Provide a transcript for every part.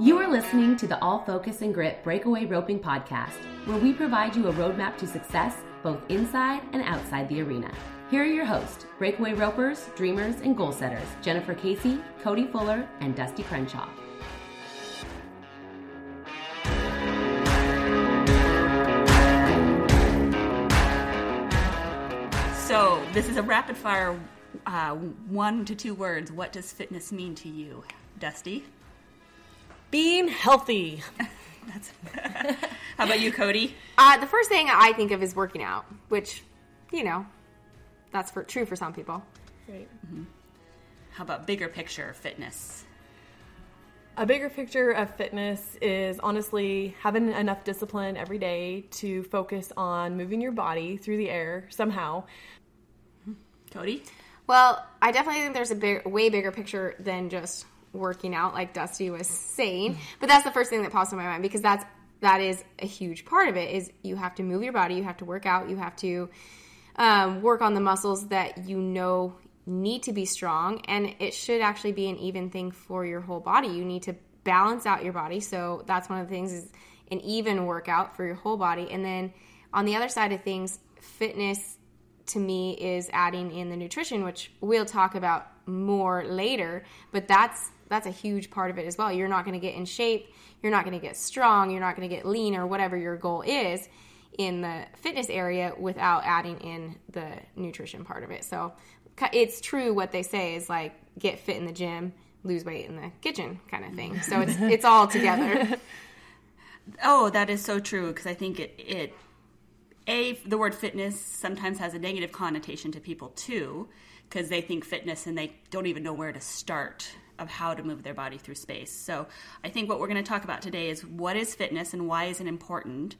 You are listening to the All Focus and Grit Breakaway Roping Podcast, where we provide you a roadmap to success both inside and outside the arena. Here are your hosts, breakaway ropers, dreamers, and goal setters Jennifer Casey, Cody Fuller, and Dusty Crenshaw. So, this is a rapid fire uh, one to two words. What does fitness mean to you, Dusty? Being healthy. That's. How about you, Cody? Uh, the first thing I think of is working out, which, you know, that's for true for some people. Right. How about bigger picture fitness? A bigger picture of fitness is honestly having enough discipline every day to focus on moving your body through the air somehow. Cody? Well, I definitely think there's a big, way bigger picture than just working out, like Dusty was saying. But that's the first thing that pops in my mind because that's that is a huge part of it. Is you have to move your body, you have to work out, you have to um, work on the muscles that you know need to be strong, and it should actually be an even thing for your whole body. You need to balance out your body, so that's one of the things is an even workout for your whole body. And then on the other side of things, fitness to me is adding in the nutrition, which we'll talk about more later. But that's that's a huge part of it as well. You're not going to get in shape. You're not going to get strong. You're not going to get lean or whatever your goal is in the fitness area without adding in the nutrition part of it. So it's true what they say is like get fit in the gym, lose weight in the kitchen kind of thing. So it's it's all together. Oh, that is so true because I think it, it a the word fitness sometimes has a negative connotation to people too because they think fitness and they don't even know where to start of how to move their body through space. So I think what we're going to talk about today is what is fitness and why is it important.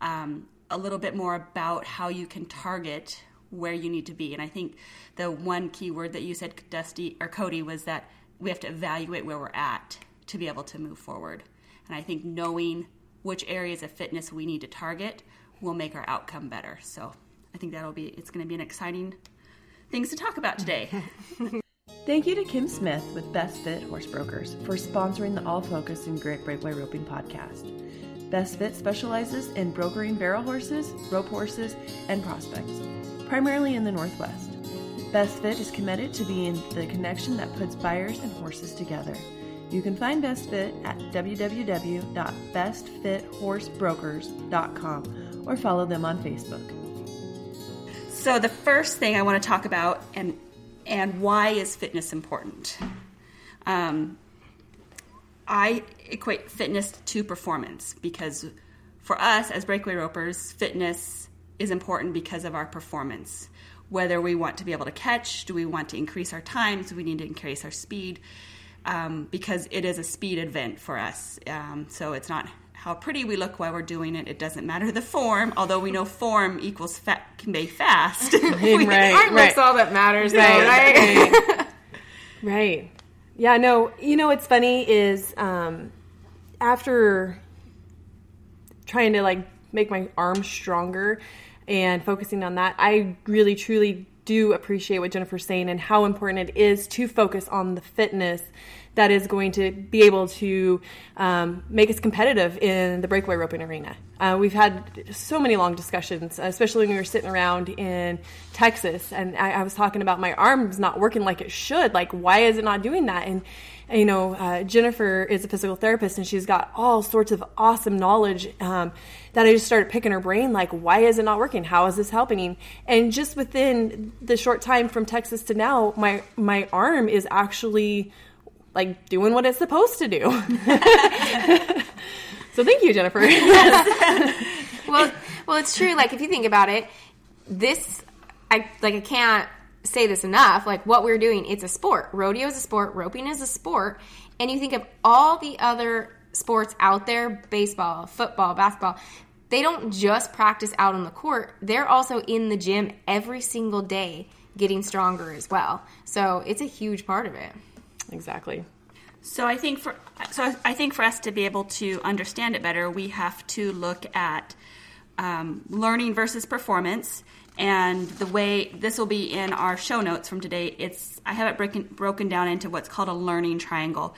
Um, a little bit more about how you can target where you need to be. And I think the one key word that you said, Dusty or Cody, was that we have to evaluate where we're at to be able to move forward. And I think knowing which areas of fitness we need to target will make our outcome better. So I think that'll be it's going to be an exciting things to talk about today. Thank you to Kim Smith with Best Fit Horse Brokers for sponsoring the All Focus and Grit Breakaway Roping podcast. Best Fit specializes in brokering barrel horses, rope horses, and prospects, primarily in the Northwest. Best Fit is committed to being the connection that puts buyers and horses together. You can find Best Fit at www.bestfithorsebrokers.com or follow them on Facebook. So the first thing I want to talk about and and why is fitness important? Um, I equate fitness to performance because for us as breakaway ropers, fitness is important because of our performance. Whether we want to be able to catch, do we want to increase our times, do we need to increase our speed? Um, because it is a speed event for us. Um, so it's not how pretty we look while we're doing it. It doesn't matter the form, although we know form equals fa- convey fast. right, That's right. all that matters, though, Right, right? Right. Yeah, no, you know what's funny is um, after trying to like make my arms stronger and focusing on that, I really truly do appreciate what Jennifer's saying and how important it is to focus on the fitness that is going to be able to um, make us competitive in the breakaway roping arena. Uh, we've had so many long discussions, especially when we were sitting around in Texas, and I, I was talking about my arms not working like it should. Like, why is it not doing that? And you know, uh, Jennifer is a physical therapist, and she's got all sorts of awesome knowledge um, that I just started picking her brain. Like, why is it not working? How is this happening? And just within the short time from Texas to now, my my arm is actually like doing what it's supposed to do. so thank you, Jennifer. well, well, it's true. Like if you think about it, this, I like I can't say this enough. Like what we're doing, it's a sport. Rodeo is a sport. Roping is a sport. And you think of all the other sports out there: baseball, football, basketball. They don't just practice out on the court. They're also in the gym every single day, getting stronger as well. So it's a huge part of it. Exactly. So I think for so I think for us to be able to understand it better, we have to look at um, learning versus performance And the way this will be in our show notes from today, it's I have it broken broken down into what's called a learning triangle,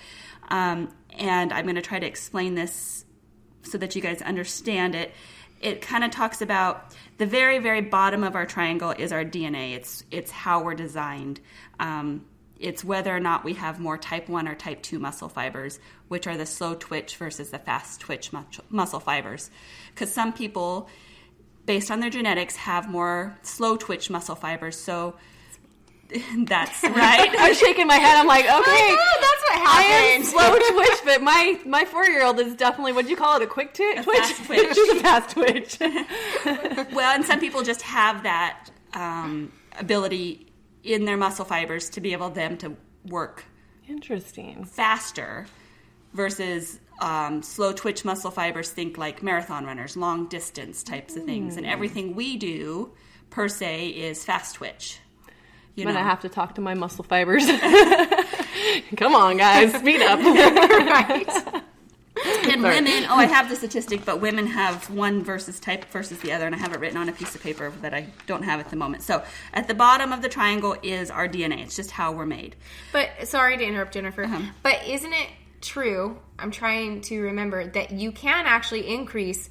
um, and I'm going to try to explain this so that you guys understand it. It kind of talks about the very very bottom of our triangle is our DNA. It's it's how we're designed. Um, it's whether or not we have more type 1 or type 2 muscle fibers, which are the slow twitch versus the fast twitch muscle fibers. Because some people, based on their genetics, have more slow twitch muscle fibers. So that's right. I was shaking my head. I'm like, okay, Oh, that's what happened. I am slow twitch, but my my four year old is definitely what do you call it? A quick twi- twitch. fast twitch. She's a fast twitch. well, and some people just have that um, ability in their muscle fibers to be able them to work Interesting. faster versus um, slow twitch muscle fibers think like marathon runners long distance types of things and everything we do per se is fast twitch you I'm know gonna have to talk to my muscle fibers. Come on, guys, speed up. right. and women oh i have the statistic but women have one versus type versus the other and i have it written on a piece of paper that i don't have at the moment so at the bottom of the triangle is our dna it's just how we're made But sorry to interrupt, Jennifer. Uh-huh. But isn't it true? I'm trying to remember that you can actually increase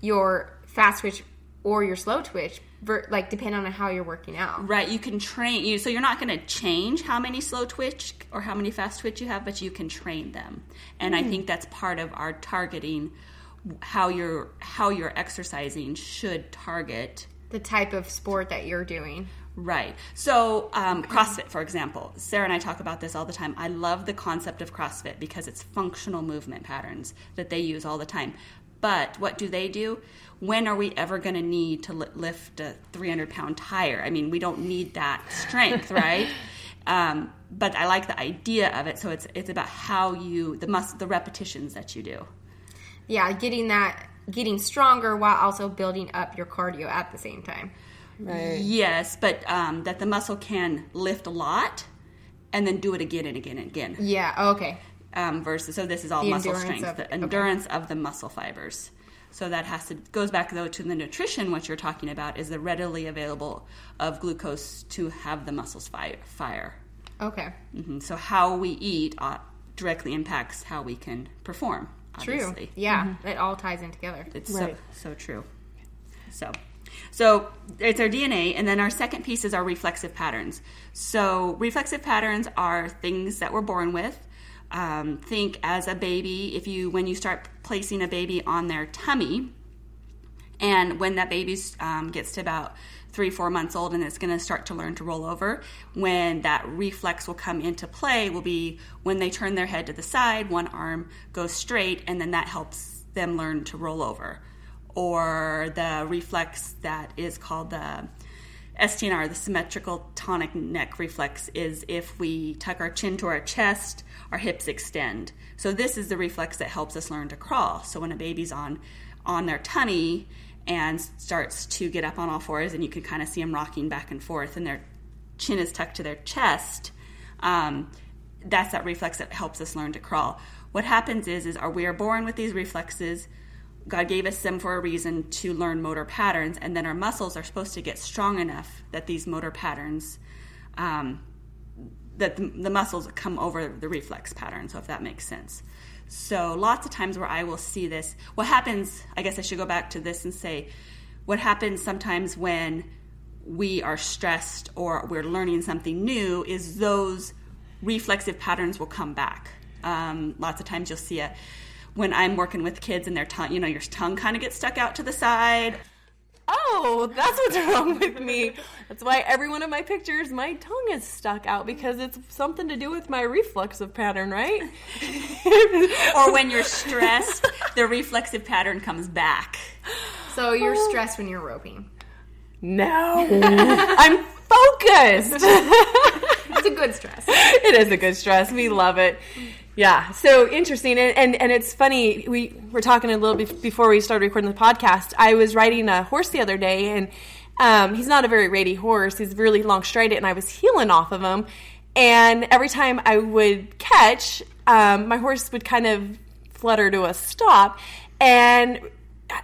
your fast twitch or your slow twitch, ver- like depending on how you're working out. Right, you can train you so you're not going to change how many slow twitch or how many fast twitch you have, but you can train them. And I think that's part of our targeting how you're how you're exercising should target The type of sport that you're doing. Right. So, um, CrossFit, for example, Sarah and I talk about this all the time. I love the concept of CrossFit because it's functional movement patterns that they use all the time. But what do they do? When are we ever going to need to lift a 300 pound tire? I mean, we don't need that strength, right? Um, but I like the idea of it. So it's it's about how you the mus- the repetitions that you do. Yeah, getting that, getting stronger while also building up your cardio at the same time. Right. Yes, but um, that the muscle can lift a lot and then do it again and again and again. Yeah. Okay. Um, versus so this is all The muscle strength, of- the okay. endurance of the muscle fibers. So that has to goes back though to the nutrition. What you're talking about is the readily available of glucose to have the muscles fire. fire. Okay. hmm So how we eat uh, directly impacts how we can perform. True. Obviously. Yeah. It all ties in together. It's Right. so so true. So so it's our DNA and then our second piece is our reflexive patterns. So reflexive patterns are things that we're born with. Um, think as a baby, if you when you start placing a baby on their tummy, and when that baby um, gets to about three, four months old and it's going to start to learn to roll over, when that reflex will come into play will be when they turn their head to the side, one arm goes straight, and then that helps them learn to roll over. Or the reflex that is called the STNR, the symmetrical tonic neck reflex, is if we tuck our chin to our chest, our hips extend. So this is the reflex that helps us learn to crawl. So when a baby's on on their tummy and starts to get up on all fours, and you can kind of see them rocking back and forth, and their chin is tucked to their chest. Um, that's that reflex that helps us learn to crawl. What happens is, is are we are born with these reflexes. God gave us them for a reason to learn motor patterns, and then our muscles are supposed to get strong enough that these motor patterns, um, that the, the muscles come over the reflex pattern. So if that makes sense. So lots of times where I will see this, what happens? I guess I should go back to this and say, what happens sometimes when we are stressed or we're learning something new is those reflexive patterns will come back. Um, lots of times you'll see it when I'm working with kids and their tongue, you know, your tongue kind of gets stuck out to the side. Oh, that's what's wrong with me. That's why every one of my pictures, my tongue is stuck out because it's something to do with my reflexive pattern, right? Or when you're stressed, the reflexive pattern comes back. So you're oh. stressed when you're roping. no, I'm focused. It's a good stress. it is a good stress. We love it. Yeah, so interesting, and, and and it's funny. We were talking a little before we started recording the podcast. I was riding a horse the other day, and um, he's not a very ready horse. He's really long strided, and I was heeling off of him. And every time I would catch, um, my horse would kind of flutter to a stop, and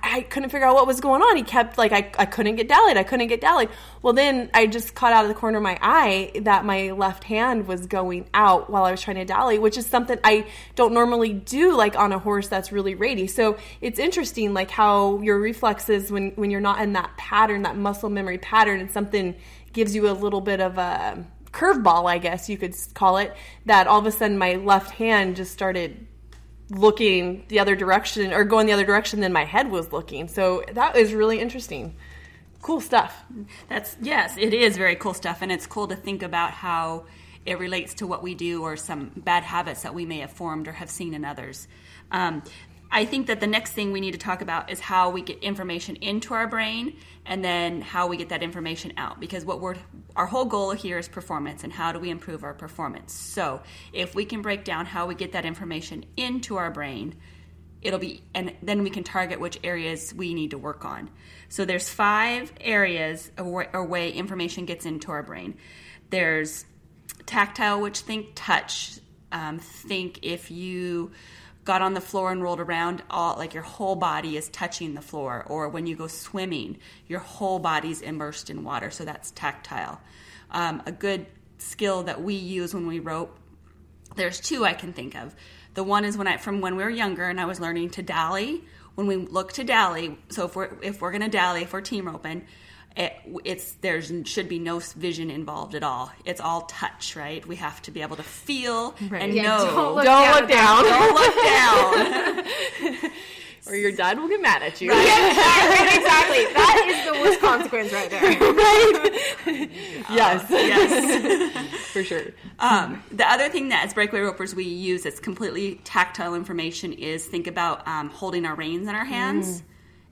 I, couldn't figure out what was going on. He kept like I, I couldn't get dallied. I couldn't get dallied. Well, then I just caught out of the corner of my eye that my left hand was going out while I was trying to dally, which is something I don't normally do like on a horse that's really ready. So it's interesting like how your reflexes when when you're not in that pattern, that muscle memory pattern, and something gives you a little bit of a curveball, I guess you could call it. That all of a sudden my left hand just started looking the other direction or going the other direction than my head was looking. So that was really interesting. Cool stuff. That's yes, it is very cool stuff, and it's cool to think about how it relates to what we do or some bad habits that we may have formed or have seen in others. Um, I think that the next thing we need to talk about is how we get information into our brain and then how we get that information out because what we're our whole goal here is performance and how do we improve our performance. So, if we can break down how we get that information into our brain, it'll be and then we can target which areas we need to work on. So there's five areas or way information gets into our brain. There's tactile, which think touch. Um, think if you got on the floor and rolled around all like your whole body is touching the floor. Or when you go swimming your whole body's immersed in water. So that's tactile. Um, a good skill that we use when we rope there's two i can think of. The one is when i from when we were younger and i was learning to dally when we look to dally so if we're if we're to dally if we're team roping it, it's there's should be no vision involved at all. It's all touch, right? We have to be able to feel right. and yeah, know. Don't look don't down. Look down. don't look down. or your dad will get mad at you. Right? yeah, exactly. That is the worst consequence right there. right? yes. yes. For sure. Um, the other thing that as breakaway ropers we use that's completely tactile information is think about um, holding our reins in our hands. Mm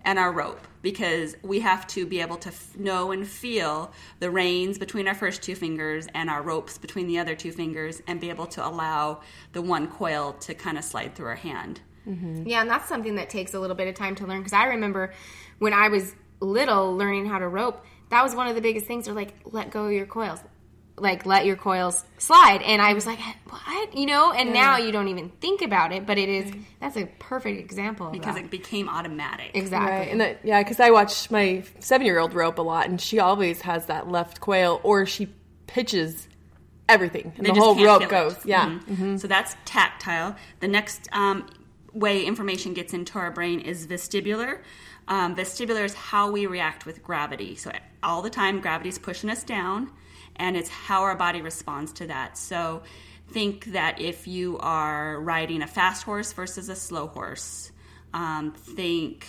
and our rope because we have to be able to f- know and feel the reins between our first two fingers and our ropes between the other two fingers and be able to allow the one coil to kind of slide through our hand. Mm-hmm. Yeah, and that's something that takes a little bit of time to learn because I remember when I was little learning how to rope, that was one of the biggest things. They're like, let go of your coils, like let your coils slide. And i was like what? You know? And yeah. now you don't even think about it but it is that's a perfect example because it became automatic. Exactly. Right. and that, yeah because i watch my seven year old rope a lot and she always has that left coil or she pitches everything and they the whole rope goes it. yeah. Mm-hmm. Mm-hmm. so that's tactile. The next um, way information gets into our brain is vestibular. Um, vestibular is how we react with gravity. So all the time gravity is pushing us down and it's how our body responds to that. So think that if you are riding a fast horse versus a slow horse, um, think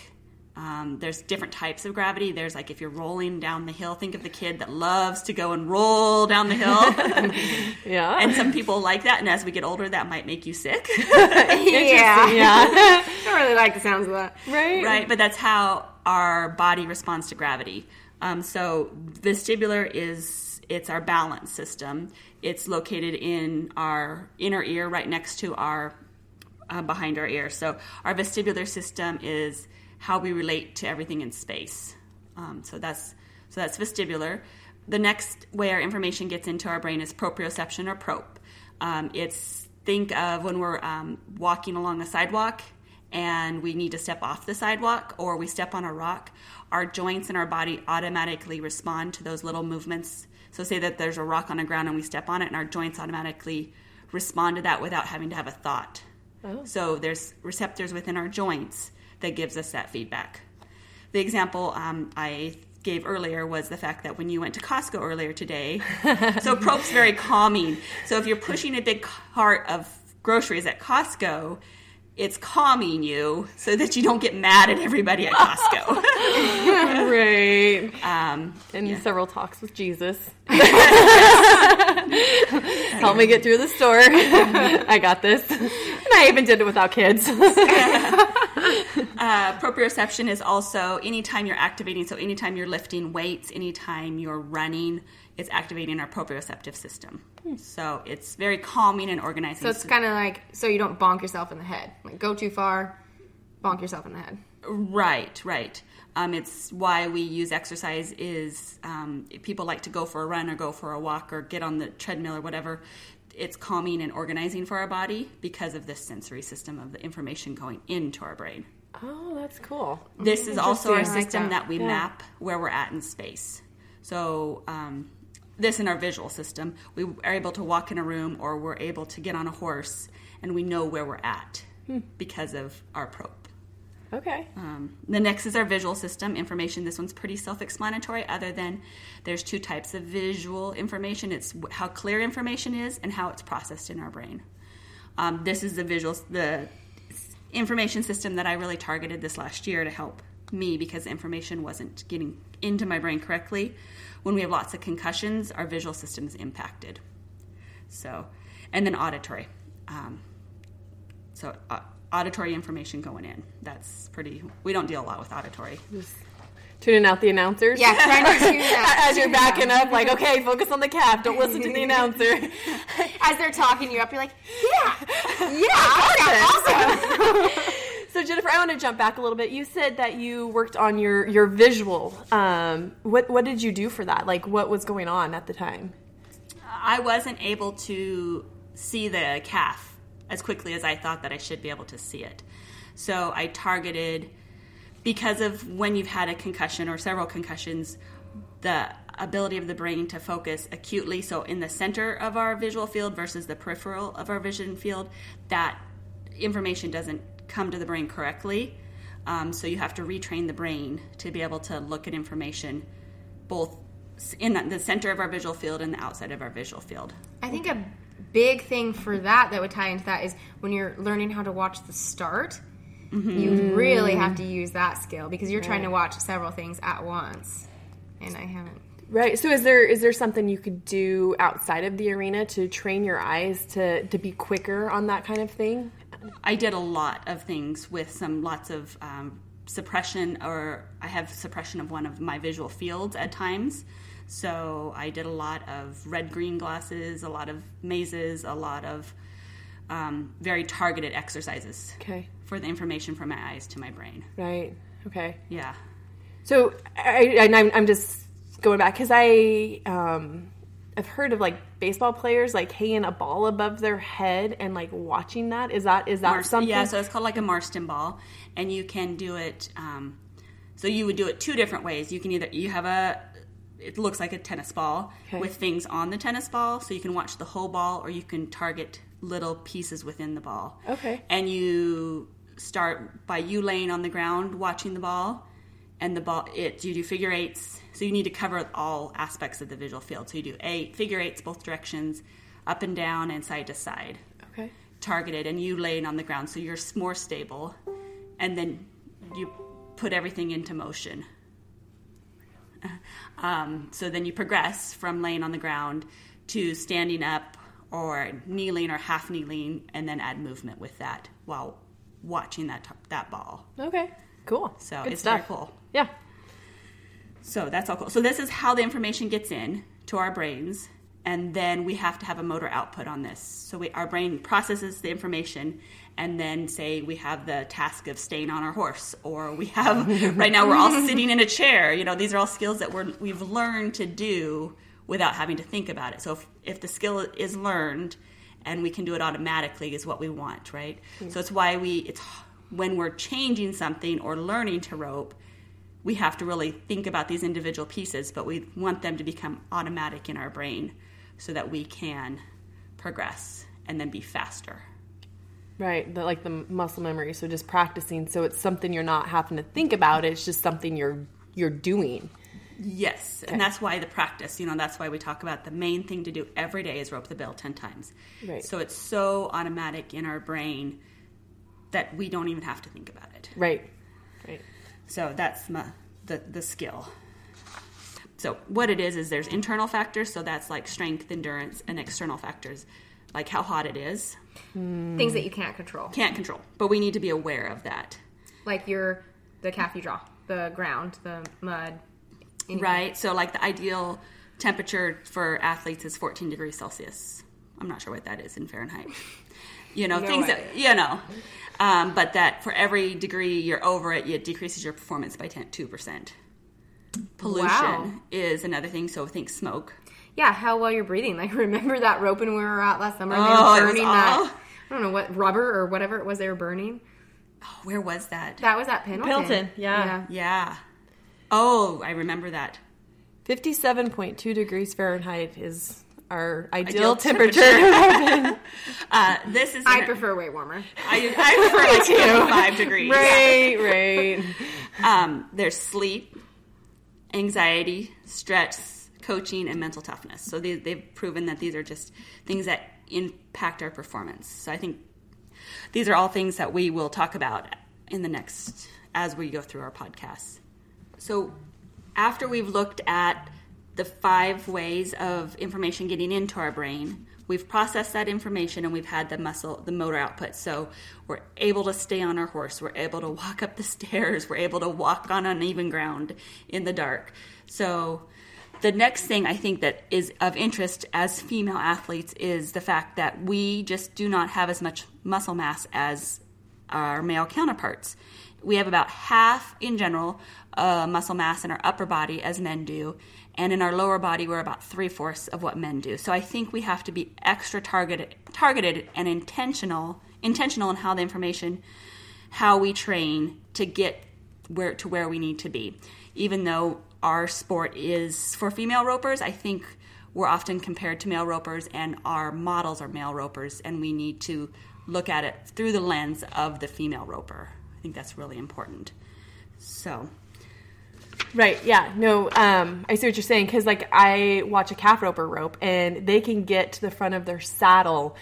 um, there's different types of gravity. There's like if you're rolling down the hill, think of the kid that loves to go and roll down the hill. yeah. And some people like that. And as we get older, that might make you sick. yeah. Yeah. Don't really like the sounds of that. Right. Right. But that's how our body responds to gravity. Um, so vestibular is it's our balance system. It's located in our inner ear, right next to our uh, behind our ear. So our vestibular system is how we relate to everything in space. Um, so that's so that's vestibular. The next way our information gets into our brain is proprioception or prop. Um, it's think of when we're um, walking along a sidewalk and we need to step off the sidewalk or we step on a rock. Our joints in our body automatically respond to those little movements so, say that there's a rock on the ground and we step on it, and our joints automatically respond to that without having to have a thought. Oh. So, there's receptors within our joints that gives us that feedback. The example um, I gave earlier was the fact that when you went to Costco earlier today, so Prop's very calming. So, if you're pushing a big cart of groceries at Costco, it's calming you so that you don't get mad at everybody at Costco. right. Um, and yeah. several talks with Jesus. Help me get through the store. I got this. And I even did it without kids. uh, proprioception is also anytime you're activating, so anytime you're lifting weights, anytime you're running, it's activating our proprioceptive system. Hmm. So it's very calming and organizing. So it's kind of like so you don't bonk yourself in the head. Like go too far, bonk yourself in the head. Right, right. Um, it's why we use exercise. Is um, people like to go for a run or go for a walk or get on the treadmill or whatever. It's calming and organizing for our body because of this sensory system of the information going into our brain. Oh, that's cool. This is also our. I like system that. that. we Yeah. map where we're at in space. So, um, this in our visual system, we are able to walk in a room or we're able to get on a horse and we know where we're at Hmm. because of our probe. Okay. Um, the next is our visual system information. This one's pretty self-explanatory. Other than there's two types of visual information. It's how clear information is and how it's processed in our brain. Um, this is the visual, the information system that I really targeted this last year to help me because information wasn't getting into my brain correctly. When we have lots of concussions, our visual system is impacted. So, and then auditory. Um, so uh, auditory information going in. That's pretty. We don't deal a lot with auditory. Just Tuning out the announcers. Yeah, trying to tune that. As you're backing up, like, okay, focus on the calf. Don't listen to the announcer. As they're talking you up, you're like, yeah, yeah, awesome. So Jennifer, I want to jump back a little bit. You said that you worked on your your visual. Um, what what did you do for that? Like, what was going on at the time? I wasn't able to see the calf as quickly as I thought that I should be able to see it. So I targeted because of when you've had a concussion or several concussions, the ability of the brain to focus acutely, so in the center of our visual field versus the peripheral of our vision field, that information doesn't come to the brain correctly. Um, so you have to retrain the brain to be able to look at information both in the center of our visual field and the outside of our visual field. I think a big thing for that that would tie into that is when you're learning how to watch the start, you really have to use that skill because you're trying to watch several things at once. And I haven't. Right. So is there is there something you could do outside of the arena to train your eyes to to be quicker on that kind of thing? I did a lot of things with some lots of um, suppression, or I have suppression of one of my visual fields at times. So I did a lot of red green glasses, a lot of mazes, a lot of um, very targeted exercises Okay. for the information from my eyes to my brain. Right. Okay. Yeah. So I, I I'm, I'm just going back because I um I've heard of like baseball players like hanging a ball above their head and like watching that. Is that is that Mars- something? Yeah, so it's called like a Marsden ball, and you can do it. Um, so you would do it two different ways. You can either you have a it looks like a tennis ball Okay. with things on the tennis ball, so you can watch the whole ball, or you can target little pieces within the ball. Okay. And you start by you laying on the ground watching the ball, and the ball it you do figure eights. So you need to cover all aspects of the visual field. So you do eight figure eights both directions, up and down and side to side Okay. targeted and you laying on the ground so you're more stable and then you put everything into motion um, so then you progress from laying on the ground to standing up or kneeling or half kneeling and then add movement with that while watching that that ball Okay. Cool. so Good it's stuff. very cool Yeah. so that's all cool. So this is how the information gets in to our brains, and then we have to have a motor output on this. So we, our brain processes the information, and then say we have the task of staying on our horse, or we have right now we're all sitting in a chair. You know, these are all skills that we're we've learned to do without having to think about it. So if, if the skill is learned and we can do it automatically is what we want, right? So it's why we it's when we're changing something or learning to rope, we have to really think about these individual pieces, but we want them to become automatic in our brain so that we can progress and then be faster. Right. The, like the muscle memory. So just practicing. So it's something you're not having to think about. It's just something you're you're doing. Yes, and that's why the practice, you know, that's why we talk about the main thing to do every day is rope the bill 10 times. Right. So it's so automatic in our brain that we don't even have to think about it. Right. Right. So that's my, the the skill. So what it is is there's internal factors, so that's like strength, endurance, and external factors, like how hot it is, Things that you can't control. can't control, but we need to be aware of that. Like your, the calf you draw, the ground, the mud. anything. Right? So like the ideal temperature for athletes is 14 degrees Celsius. I'm not sure what that is in Fahrenheit. You know, No things idea. that you know. Um, but that for every degree you're over it, it decreases your performance by 10, 2%. Pollution Wow. is another thing, so think smoke. Yeah, how well you're breathing. Like, remember that roping we were at last summer? and Oh, it they were burning all- that, I don't know what, rubber or whatever it was they were burning? oh, where was that? That was at Pendleton. Pendleton, yeah. Yeah. Oh, I remember that. 57.2 degrees Fahrenheit is our ideal, Ideal temperature. Uh, this is. I prefer way warmer. I, I prefer like 55 degrees. right, right. Um, there's sleep, anxiety, stress, coaching, and mental toughness. So they, they've proven that these are just things that impact our performance. So I think these are all things that we will talk about in the next as we go through our podcasts. So after we've looked at the five ways of information getting into our brain, we've processed that information and we've had the muscle, the motor output. So we're able to stay on our horse, we're able to walk up the stairs, we're able to walk on uneven ground in the dark. So the next thing I think that is of interest as female athletes is the fact that we just do not have as much muscle mass as our male counterparts. We have about half in general uh, muscle mass in our upper body as men do, and in our lower body we're about three fourths of what men do. So I think we have to be extra targeted, targeted and intentional, intentional in how the information, how we train to get where to where we need to be. Even though our sport is for female ropers, I think we're often compared to male ropers, and our models are male ropers, and we need to look at it through the lens of the female roper. I think that's really important. So, Right. Yeah. No. Um, I see what you're saying because, like, I watch a calf roper rope, and they can get to the front of their saddle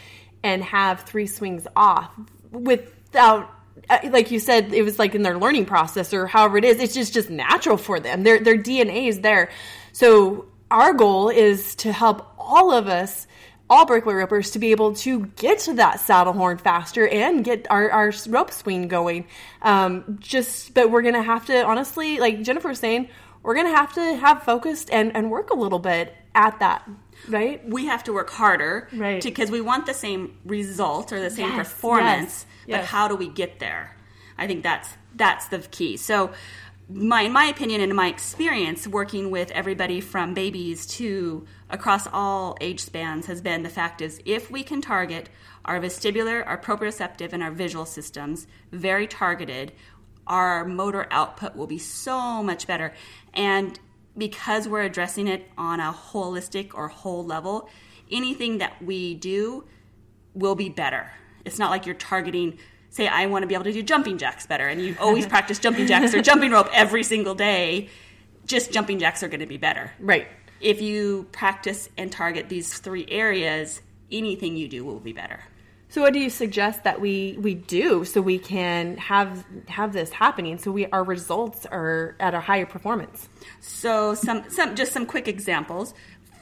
and have three swings off without, like you said, it was like in their learning process or however it is. It's just just natural for them. Their their DNA is there. So our goal is to help all of us. All breakaway ropers to be able to get to that saddle horn faster and get our, our rope swing going. Um, just, but we're gonna have to honestly, like Jennifer was saying, we're gonna have to have focused and, and work a little bit at that, right? we have to work harder Right. because we want the same result or the same Yes, performance yes, but yes. how do we get there i think that's that's the key so my in my opinion and in my experience working with everybody from babies to across all age spans has been the fact is if we can target our vestibular our proprioceptive and our visual systems very targeted our motor output will be so much better and because we're addressing it on a holistic or whole level, anything that we do will be better. It's not like you're targeting, say, I want to be able to do jumping jacks better, and you always practice jumping jacks or jumping rope every single day. Just jumping jacks are going to be better. Right. If you practice and target these three areas, anything you do will be better. So what do you suggest that we we do so we can have have this happening so we our results are at a higher performance? So some some just some quick examples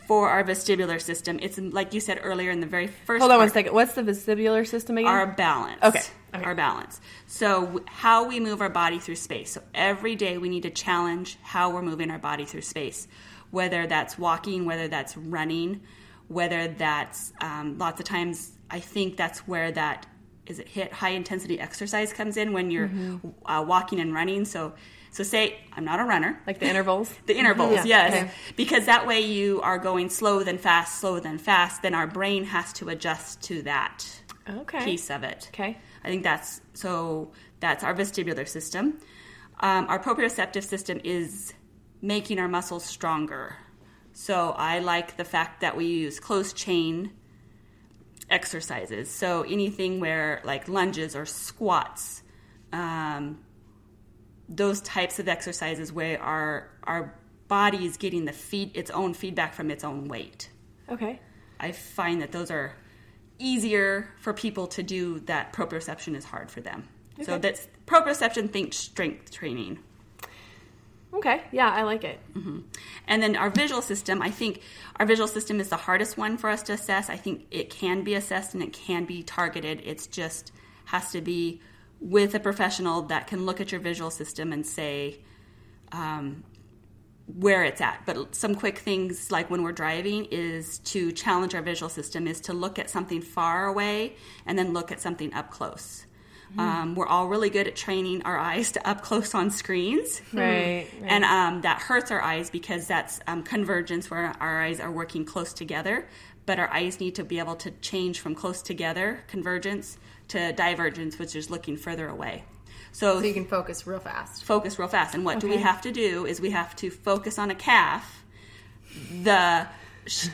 for our vestibular system. It's like you said earlier in the very first. Hold on one part. second. What's the vestibular system again? our balance. Okay, okay. Our balance. So, how we move our body through space. So, every day we need to challenge how we're moving our body through space, whether that's walking, whether that's running, whether that's um, lots of times, I think that's where that is it hit high intensity exercise comes in when you're Mm-hmm. uh, walking and running. So, so say I'm not a runner. like the intervals. The intervals, Yeah, yes. okay. Because that way you are going slow then fast, slow then fast, then our brain has to adjust to that Okay. piece of it. Okay. I think that's so that's our vestibular system. Um, our proprioceptive system is making our muscles stronger. So I like the fact that we use closed chain exercises. So anything where like lunges or squats, um, those types of exercises where our our body is getting the feed its own feedback from its own weight. Okay. I find that those are easier for people to do that proprioception is hard for them. So Okay. that's proprioception think strength training. Okay. Yeah, I like it. And then our visual system, I think our visual system is the hardest one for us to assess. I think it can be assessed and it can be targeted. It's just has to be with a professional that can look at your visual system and say um, where it's at. But some quick things like when we're driving is to challenge our visual system is to look at something far away and then look at something up close. Um, we're all really good at training our eyes to up close on screens. Right. right. And um, that hurts our eyes because that's um, convergence where our eyes are working close together. But our eyes need to be able to change from close together, convergence, to divergence, which is looking further away. So, So you can focus real fast. focus real fast. And what do we have to do is we have to focus on a calf. The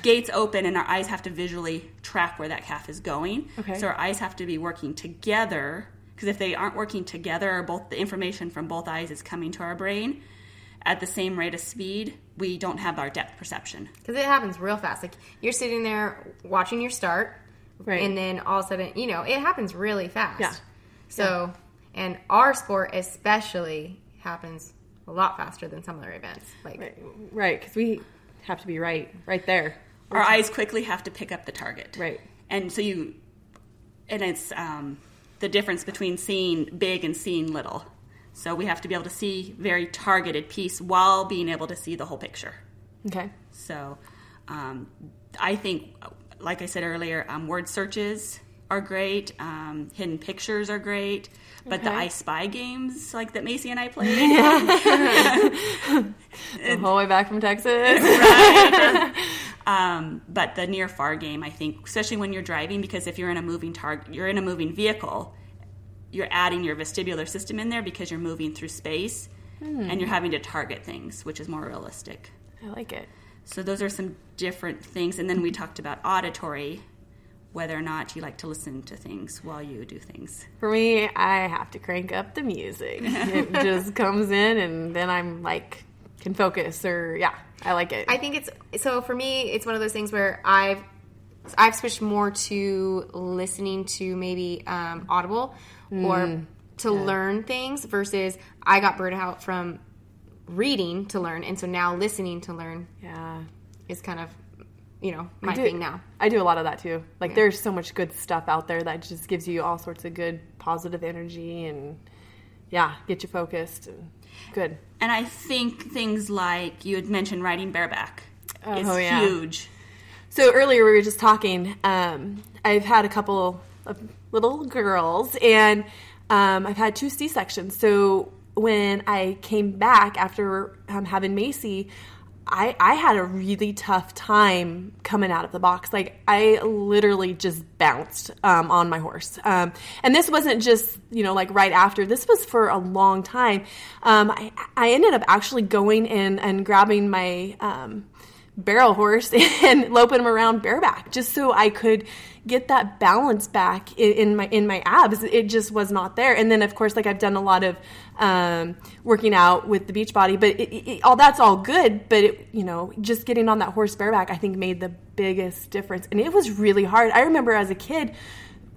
gates open and our eyes have to visually track where that calf is going. Okay. So our eyes have to be working together because if they aren't working together, or both the information from both eyes is coming to our brain at the same rate of speed, we don't have our depth perception. Because it happens real fast. Like you're sitting there watching your start, Right. and then all of a sudden, you know, it happens really fast. Yeah. So, and our sport especially happens a lot faster than some other events. Like, Right, right, because we have to be right, right there. Our eyes quickly have to pick up the target. Right. And so you, and it's um, the difference between seeing big and seeing little. So we have to be able to see very targeted piece while being able to see the whole picture. Okay. So um, I think, like I said earlier, um, word searches are great. Um, hidden pictures are great. But the I Spy games, like that Macy and I played, The whole way back from Texas. Um, but the near far game, I think, especially when you're driving, because if you're in a moving target, you're in a moving vehicle, you're adding your vestibular system in there because you're moving through space, and you're having to target things, which is more realistic. I like it. So those are some different things, and then we talked about auditory, whether or not you like to listen to things while you do things. For me, I have to crank up the music. it just comes in, and then I'm like, can focus, or yeah, I like it. I think it's so for me. It's one of those things where I've I've switched more to listening to maybe um, Audible or to learn things versus I got burned out from reading to learn, and so now listening to learn yeah. is kind of you know my do- thing now. I do a lot of that too. Like there's so much good stuff out there that just gives you all sorts of good positive energy and yeah, get you focused and good. And I think things like you had mentioned riding bareback is Oh, yeah. huge. So earlier we were just talking. Um, I've had a couple of little girls, and um, I've had two C sections. So when I came back after um, having Macy, I, I had a really tough time coming out of the box. Like I literally just bounced um, on my horse, um, and this wasn't just you know like right after. This was for a long time. Um, I, I ended up actually going in and grabbing my um, barrel horse and loping him around bareback just so I could get that balance back in, in my in my abs. It just was not there. And then of course, like I've done a lot of um, working out with the Beachbody, but it, it, all that's all good. But it, you know, just getting on that horse bareback, I think made the biggest difference. And it was really hard. I remember as a kid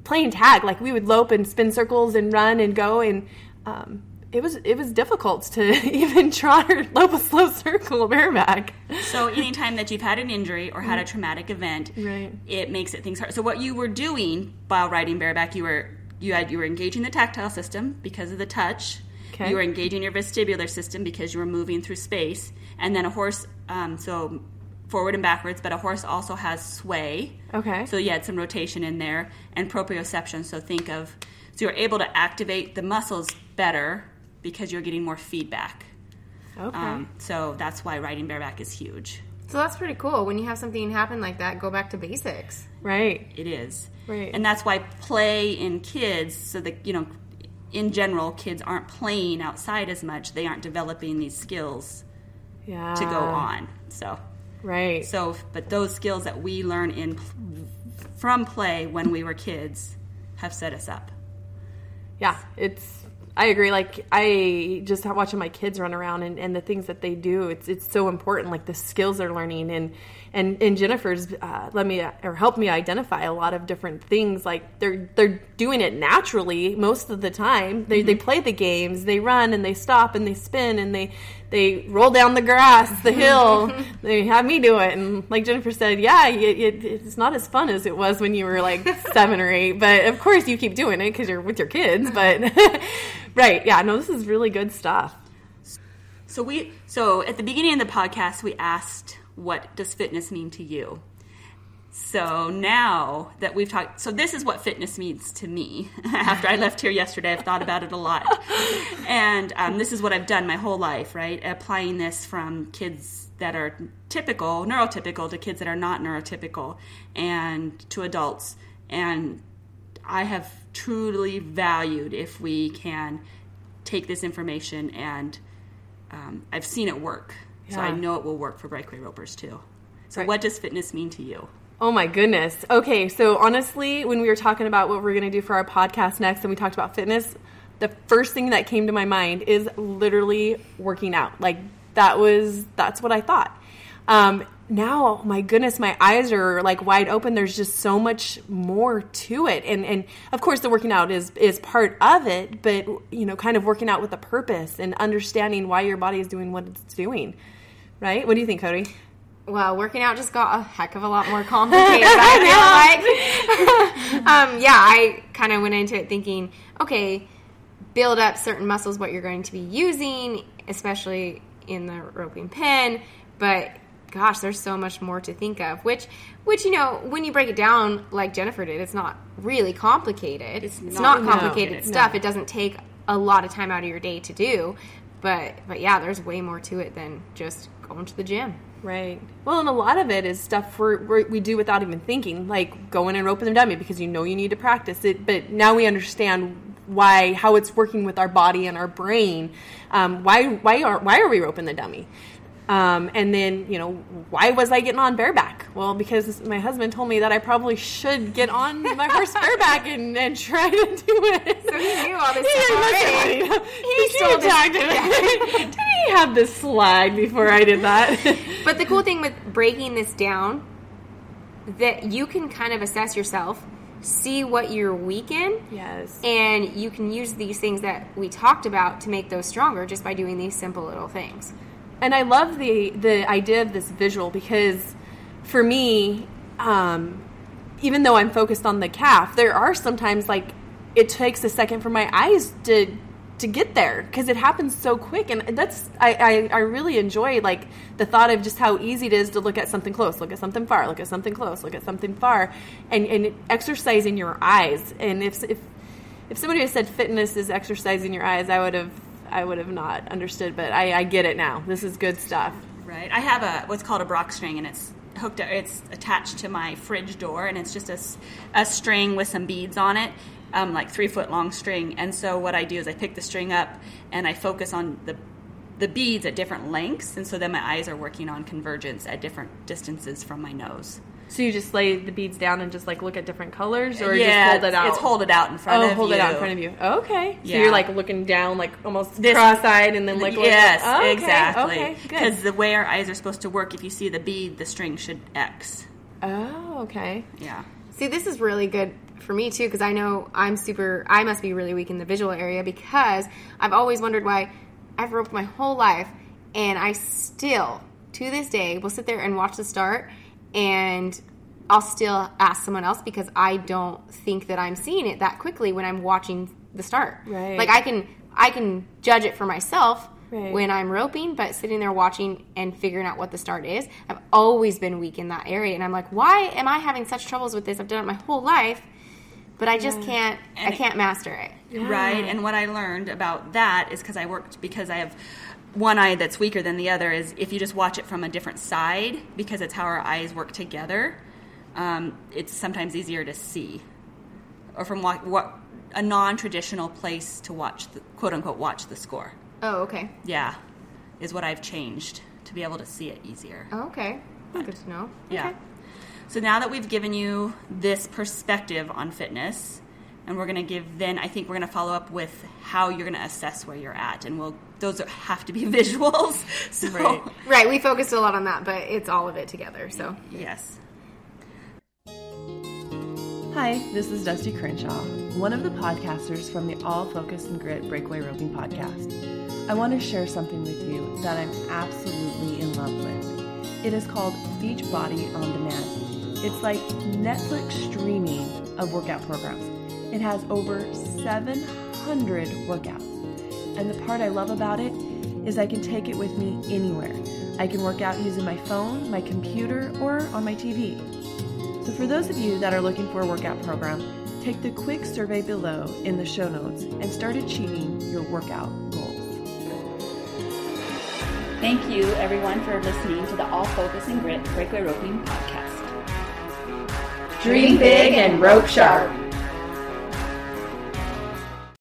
playing tag, like we would lope and spin circles and run and go and. Um, it was it was difficult to even trot or lope a slow circle bareback. So anytime that you've had an injury or had a traumatic event, Right. it makes it things hard. So what you were doing while riding bareback, you were you had you were engaging the tactile system because of the touch. Okay. You were engaging your vestibular system because you were moving through space, and then a horse. Um, so forward and backwards, but a horse also has sway. Okay. So you had some rotation in there and proprioception. So think of so you're able to activate the muscles better because you're getting more feedback. Okay. Um, so that's why riding bareback is huge. So that's pretty cool. When you have something happen like that, go back to basics. right. It is. Right. And that's why play in kids, so that, you know, in general, kids aren't playing outside as much. They aren't developing these skills Yeah. to go on. So, Right. so, but those skills that we learn in from play when we were kids have set us up. yeah, it's. I agree. Like I just watching my kids run around and, and the things that they do. It's it's so important. Like the skills they're learning and and and Jennifer's uh, let me or help me identify a lot of different things. Like they're they're doing it naturally most of the time. They they play the games. They run and they stop and they spin and they they roll down the grass, the hill. they have me do it. And like Jennifer said, yeah, it, it, it's not as fun as it was when you were like seven or eight. But of course, you keep doing it because you're with your kids. But right, yeah, no, this is really good stuff. So we so at the beginning of the podcast we asked what does fitness mean to you? So now that we've talked so this is what fitness means to me. After I left here yesterday, I've thought about it a lot. And um, this is what I've done my whole life, right? Applying this from kids that are typical, neurotypical to kids that are not neurotypical and to adults. And I have truly valued if we can take this information and um, I've seen it work. So I know it will work for breakaway ropers too. So Right. what does fitness mean to you? Oh my goodness. Okay, so honestly, when we were talking about what we're going to do for our podcast next and we talked about fitness, the first thing that came to my mind is literally working out. Like that was that's what I thought. Um, now, my goodness, my eyes are like wide open. There's just so much more to it, and and of course, the working out is is part of it. But you know, kind of working out with a purpose and understanding why your body is doing what it's doing. Right? What do you think, Cody? Well, working out just got a heck of a lot more complicated. I feel like. um, yeah, I kind of went into it thinking, okay, build up certain muscles, what you're going to be using, especially in the roping pin. But gosh, there's so much more to think of. Which, which you know, when you break it down, like Jennifer did, it's not really complicated. It's, not not, complicated no. stuff. It doesn't take a lot of time out of your day to do. But but yeah, there's way more to it than just going to the gym. Right. Well, and a lot of it is stuff we're, we do without even thinking, like going and roping the dummy because you know you need to practice it. But now we understand why, how it's working with our body and our brain. Um, why, why are why are we roping the dummy? Um, and then you know why was I getting on bareback? Well, because my husband told me that I probably should get on my horse bareback and, and try to do it. So he knew all this He stuff already. He, he to me. Did he have this slide before I did that? But the cool thing with breaking this down, that you can kind of assess yourself, see what you're weak in, yes. and you can use these things that we talked about to make those stronger just by doing these simple little things. And I love the the idea of this visual because for me, um, even though I'm focused on the calf, there are sometimes like it takes a second for my eyes to to get there because it happens so quick, and that's I, I I really enjoy like the thought of just how easy it is to look at something close, look at something far, look at something close, look at something far, and and exercising your eyes. And if if if somebody had said fitness is exercising your eyes, I would have I would have not understood, but I, I get it now. This is good stuff. Right. I have a what's called a Brock string, and it's hooked. It's attached to my fridge door, and it's just a, a string with some beads on it, um, like three foot long string. And so what I do is I pick the string up and I focus on the the beads at different lengths, and so then my eyes are working on convergence at different distances from my nose. So you just lay the beads down and just like look at different colors, or yeah, just hold it out. It's hold it out in front oh, of hold you. it out in front of you. Okay. So you're like looking down, like almost This- cross-eyed, and then like looking- yes, Oh, okay, exactly. Because good. the way our eyes are supposed to work, if you see the bead, the string should X. Oh, okay. Yeah. See, this is really good for me too because I know I'm super. I must be really weak in the visual area because I've always wondered why I've roped my whole life, and I still, to this day, will sit there and watch the start, and I'll still ask someone else because I don't think that I'm seeing it that quickly when I'm watching the start. Right. Like I can, I can judge it for myself. Right. When I'm roping, but sitting there watching and figuring out what the start is, I've always been weak in that area. And I'm like, why am I having such troubles with this? I've done it my whole life, but I just can't, I And it- can't master it. Right. And what I learned about that is because I worked because I have one eye that's weaker than the other is if you just watch it from a different side because it's how our eyes work together, um, it's sometimes easier to see. Or from what, what a non-traditional place to watch the quote unquote watch the score. Oh, okay. Yeah, is what I've changed to be able to see it easier. Oh, okay. That's good to know. Yeah. Okay. So now that we've given you this perspective on fitness, and we're going to give then I think we're going to follow up with how you're going to assess where you're at, and we'll those are, have to be visuals. So Right. Right. We focused a lot on that, but it's all of it together. So. yes. Hi, this is Dusty Crenshaw, one of the podcasters from the All Focus and Grit Breakaway Roping podcast. I want to share something with you that I'm absolutely in love with. It is called Beachbody on Demand. It's like Netflix streaming of workout programs. It has over 700 workouts. And the part I love about it is I can take it with me anywhere. I can work out using my phone, my computer, or on my TV. So, for those of you that are looking for a workout program, take the quick survey below in the show notes and start achieving your workout goals. Thank you everyone for listening to the All Focus and Grit Breakaway Roping podcast. Dream big and rope sharp.